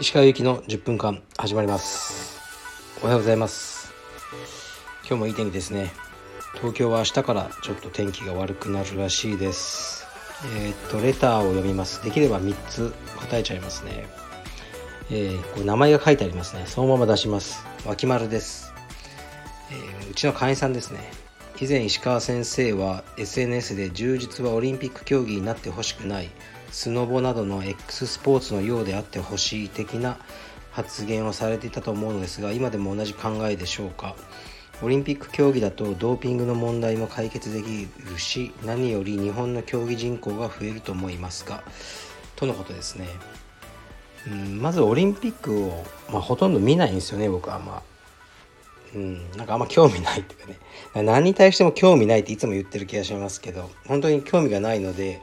石川由紀の10分間始まります。おはようございます。今日もいい天気ですね。東京は明日からちょっと天気が悪くなるらしいです。えー、っとレターを読みます。できれば3つ答えちゃいますね。えー、これ名前が書いてありますね。そのまま出します。脇丸です、えー、うちの会員さんですね。以前石川先生は SNS で充実はオリンピック競技になってほしくないスノボなどの X スポーツのようであってほしい的な発言をされていたと思うのですが今でも同じ考えでしょうか。オリンピック競技だとドーピングの問題も解決できるし何より日本の競技人口が増えると思いますがとのことですね。うんまずオリンピックを、まあ、ほとんど見ないんですよね僕は。まあうん。なんかあんま興味ないっていうかね。何に対しても興味ないっていつも言ってる気がしますけど本当に興味がないので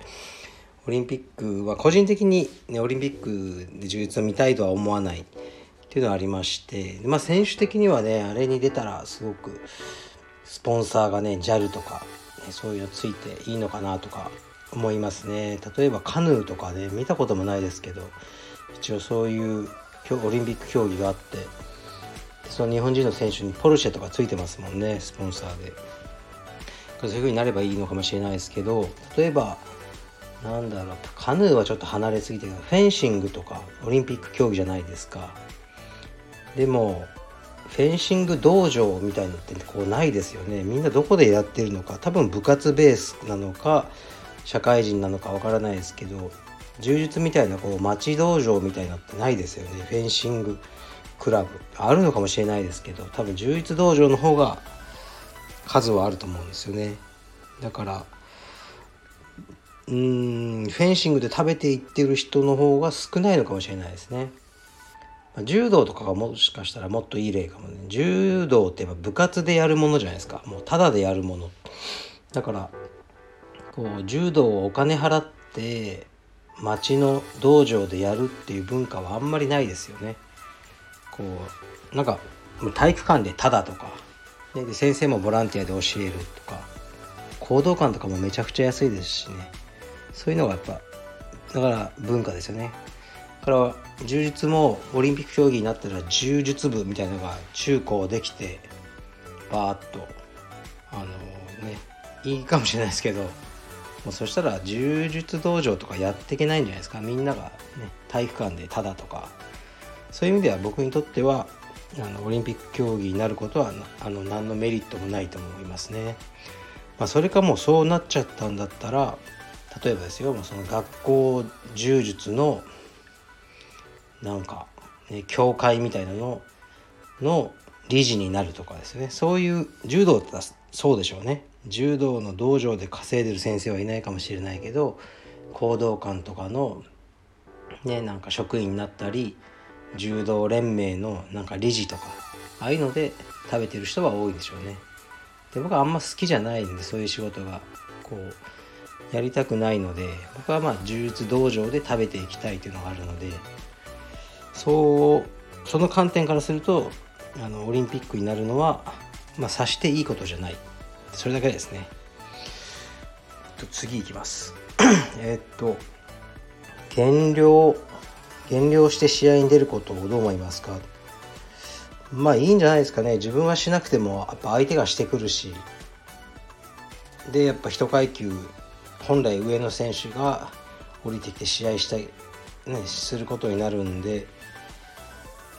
オリンピックは個人的に、ね、オリンピックで充実を見たいとは思わないっていうのがありまして、まあ、選手的にはねあれに出たらすごくスポンサーがね JAL とか、ね、そういうのついていいのかなとか思いますね。例えばカヌーとかね見たこともないですけど一応そういうオリンピック競技があってその日本人の選手にポルシェとかついてますもんねスポンサーで。そういう風になればいいのかもしれないですけど例えばなんだろうカヌーはちょっと離れすぎてるフェンシングとかオリンピック競技じゃないですか。でもフェンシング道場みたいのってこうないですよね。みんなどこでやってるのか多分部活ベースなのか社会人なのかわからないですけど柔術みたいなこう町道場みたいなってないですよね。フェンシング。クラブあるのかもしれないですけど多分柔術道場の方が数はあると思うんですよねだからうーんフェンシングで食べていってる人の方が少ないのかもしれないですね。柔道とかがもしかしたらもっといい例かもね。柔道ってやっぱ部活でやるものじゃないですか。もうただでやるもの。だからこう柔道をお金払って町の道場でやるっていう文化はあんまりないですよね。こうなんか体育館でただとかで先生もボランティアで教えるとか行動館とかもめちゃくちゃ安いですしね。そういうのがやっぱだから文化ですよね。だから柔術もオリンピック競技になったら柔術部みたいなのが中高できてバーッとあのねいいかもしれないですけどもうそしたら柔術道場とかやっていけないんじゃないですか。みんなが、ね、体育館でただとかそういう意味では僕にとってはあのオリンピック競技になることはあの何のメリットもないと思いますね。まあ、それかもうそうなっちゃったんだったら例えばですよその学校柔術のなんか、ね、教会みたいなのの理事になるとかですねそういう柔道ってそうでしょうね柔道の道場で稼いでる先生はいないかもしれないけど行動館とかのねなんか職員になったり柔道連盟のなんか理事とかああいうので食べてる人は多いでしょうね。で僕はあんま好きじゃないんでそういう仕事がこうやりたくないので僕はまあ柔術道場で食べていきたいというのがあるのでそうその観点からするとあのオリンピックになるのは、まあ、さしていいことじゃない。それだけですね。次いきます。えっと減量減量して試合に出ることをどう思いますか？まあいいんじゃないですかね。自分はしなくてもやっぱ相手がしてくるし。でやっぱ一階級本来上の選手が降りてきて試合したい、ね、することになるんで、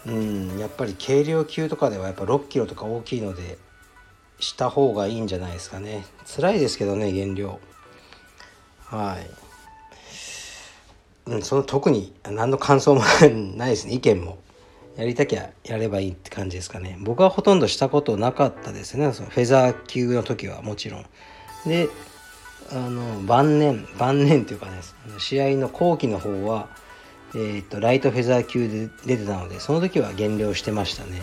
うん、やっぱり軽量級とかではやっぱ6キロとか大きいのでした方がいいんじゃないですかね。辛いですけどね減量。はい、うん、その特に何の感想もないですね。意見も。やりたきゃやればいいって感じですかね。僕はほとんどしたことなかったですね。そのフェザー級の時はもちろん。であの晩年晩年っていうかね試合の後期の方は、えーと、ライトフェザー級で出てたのでその時は減量してましたね、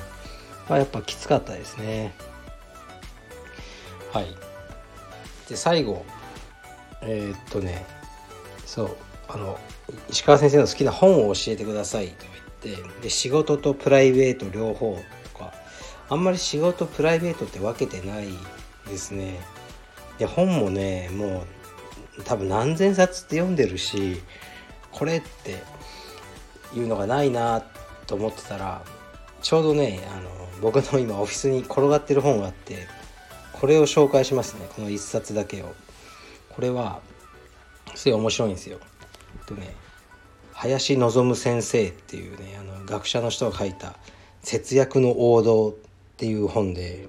やっぱきつかったですね。はい。で最後えー、っとねそう。あの石川先生の好きな本を教えてくださいと言ってで仕事とプライベート両方とかあんまり仕事プライベートって分けてないですね。で本もねもう多分何千冊って読んでるしこれっていうのがないなと思ってたらちょうどねあの僕の今オフィスに転がってる本があってこれを紹介しますね。この1冊だけを。これはすごい面白いんですよ。とね林望先生っていうねあの学者の人が書いた「節約の王道」っていう本で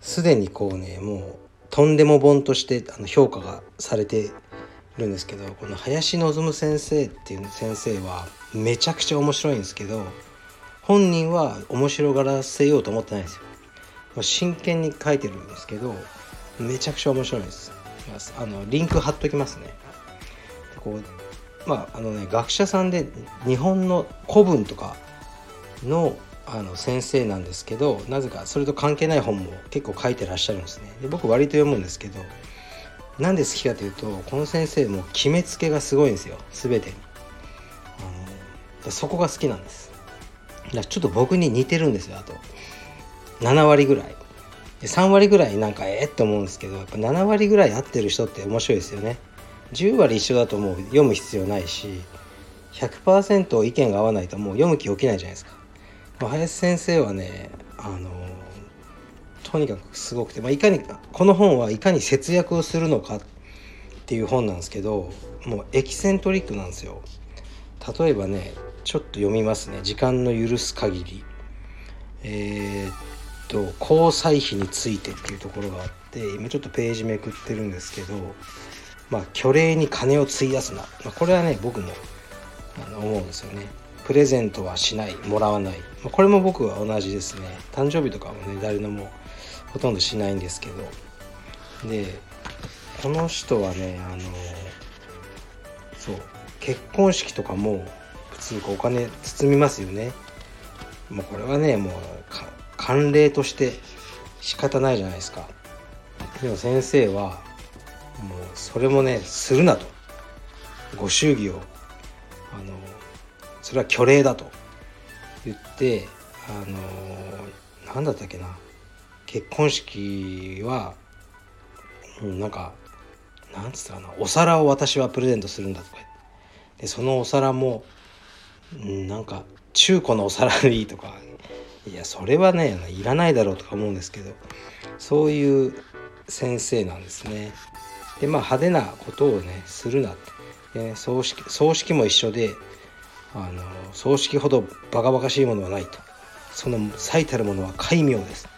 すでにこうねもうとんでも本としてあの評価がされてるんですけどこの林望先生っていう先生はめちゃくちゃ面白いんですけど本人は面白がらせようと思ってないんですよ。真剣に書いてるんですけどめちゃくちゃ面白いです。あのリンク貼っときますね。こうまああのね学者さんで日本の古文とかのあの先生なんですけどなぜかそれと関係ない本も結構書いてらっしゃるんですね。で僕割と読むんですけどなんで好きかというとこの先生も決めつけがすごいんですよ。全てに。あのそこが好きなんです。だちょっと僕に似てるんですよあと。7割ぐらい。3割ぐらいなんかええって思うんですけどやっぱ7割ぐらい合ってる人って面白いですよね。10割一緒だともう読む必要ないし100%意見が合わないともう読む気起きないじゃないですか。林先生はねあのとにかくすごくて、まあ、いかにこの本はいかに節約をするのかっていう本なんですけどもうエキセントリックなんですよ。例えばねちょっと読みますね。時間の許す限り。えー、っと交際費についてっていうところがあって今ちょっとページめくってるんですけどまあ虚礼に金を費やすな、まあ、これはね僕もあの思うんですよね。プレゼントはしないもらわない、まあ、これも僕は同じですね。誕生日とかもね誰のもほとんどしないんですけど。でこの人はねあのそう結婚式とかも普通お金包みますよね。もうこれはねもう慣例として仕方ないじゃないですか。でも先生はもうそれもねするなと。ご祝儀をあのそれは虚礼だと。言ってあの何だったっけな。結婚式は、なんかなんつったかな。お皿を私はプレゼントするんだとか。でそのお皿も、ん、なんか中古のお皿でいいとか。いやそれはねいらないだろうとか思うんですけど。そういう先生なんですね。でまあ派手なことをねするなって、ね、葬式葬式も一緒であの葬式ほどバカバカしいものはないと。その最たるものは戒名です。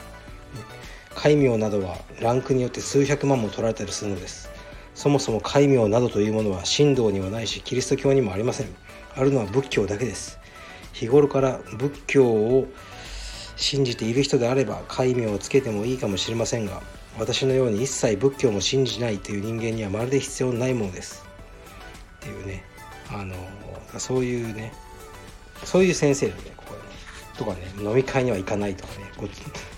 戒名などはランクによって数百万も取られたりするのです。そもそも戒名などというものは神道にはないしキリスト教にもありません。あるのは仏教だけです。日頃から仏教を信じている人であれば戒名をつけてもいいかもしれませんが私のように一切仏教も信じないという人間にはまるで必要ないものです。っていうねあのそういうねそういう先生でねここねとかね飲み会には行かないとかねこ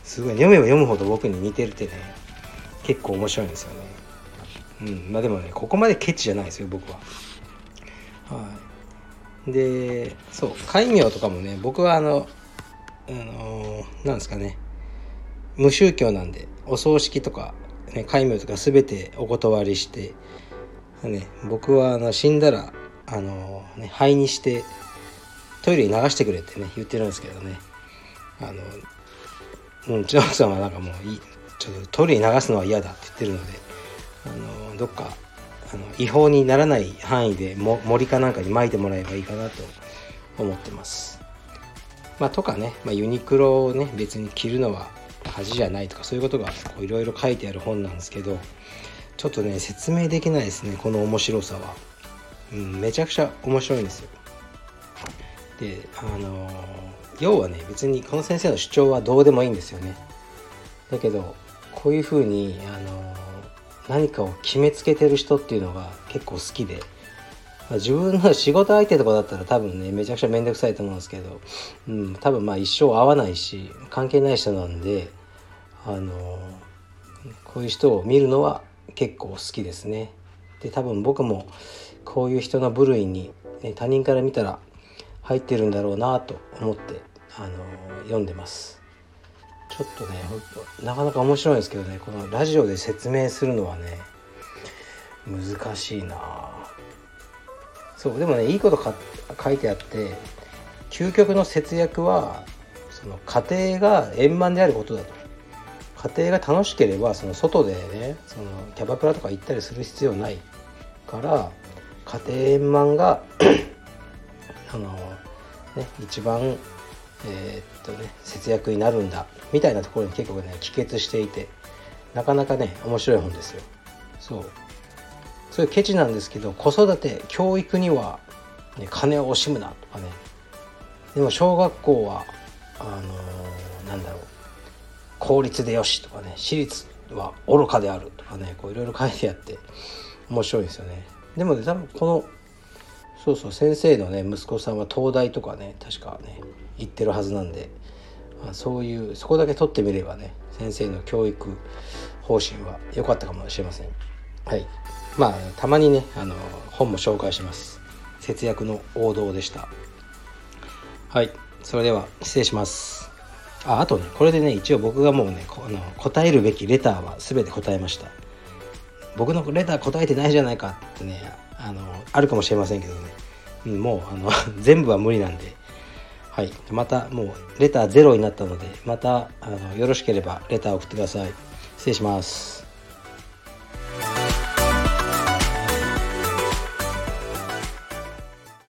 すごい読めば読むほど僕に似てるってね結構面白いんですよね。うんまあでもねここまでケチじゃないですよ僕は。はい。でそう戒名とかもね僕はあのあのなんですかね無宗教なんでお葬式とか、ね、戒名とか全てお断りして、ね、僕はあの死んだらあの、ね、灰にしてトイレに流してくれってね言ってるんですけどねあのうん千代さんはなんかもういいちょっとトイレに流すのは嫌だって言ってるのであのどっかあの違法にならない範囲でも森かなんかに撒いてもらえばいいかなと思ってます。まあ、とかね、まあ、ユニクロをね別に着るのは恥じゃないとかそういうことがいろいろ書いてある本なんですけどちょっとね説明できないですねこの面白さは。うん、めちゃくちゃ面白いんですよ。であの要はね別にこの先生の主張はどうでもいいんですよね。だけどこういうふうにあの何かを決めつけてる人っていうのが結構好きで、自分の仕事相手とかだったら多分ねめちゃくちゃ面倒くさいと思うんですけど、うん、多分まあ一生会わないし関係ない人なんであのこういう人を見るのは結構好きですね。で多分僕もこういう人の部類に、ね、他人から見たら入ってるんだろうなと思ってあの読んでます。ちょっとねほんとなかなか面白いんですけどねこのラジオで説明するのはね難しいなそうでもねいいことか書いてあって究極の節約はその家庭が円満であることだと。家庭が楽しければその外でねそのキャバクラとか行ったりする必要ない。から家庭円満が あの、ね、一番えー、っとね節約になるんだ。みたいなところに結構ね帰結していて。なかなかね面白い本ですよ。そう。そういうケチなんですけど子育て教育には、ね、金を惜しむなとかね。でも小学校はあのー、なんだろう。公立でよしとかね私立は愚かであるとかねこういろいろ書いてあって面白いですよね。でもね多分このそうそう先生のね息子さんは東大とかね確かね行ってるはずなんで、まあ、そういうそこだけ取ってみればね先生の教育方針は良かったかもしれません。はい。まあたまにねあの本も紹介します。節約の王道でした。はいそれでは失礼します。ああとねこれでね一応僕がもうねあの答えるべきレターは全て答えました。僕のレター答えてないじゃないかってねあのあるかもしれませんけどね。もうあの 全部は無理なんで。はい、またもうレターゼロになったのでまたあのよろしければレター送ってください。失礼します。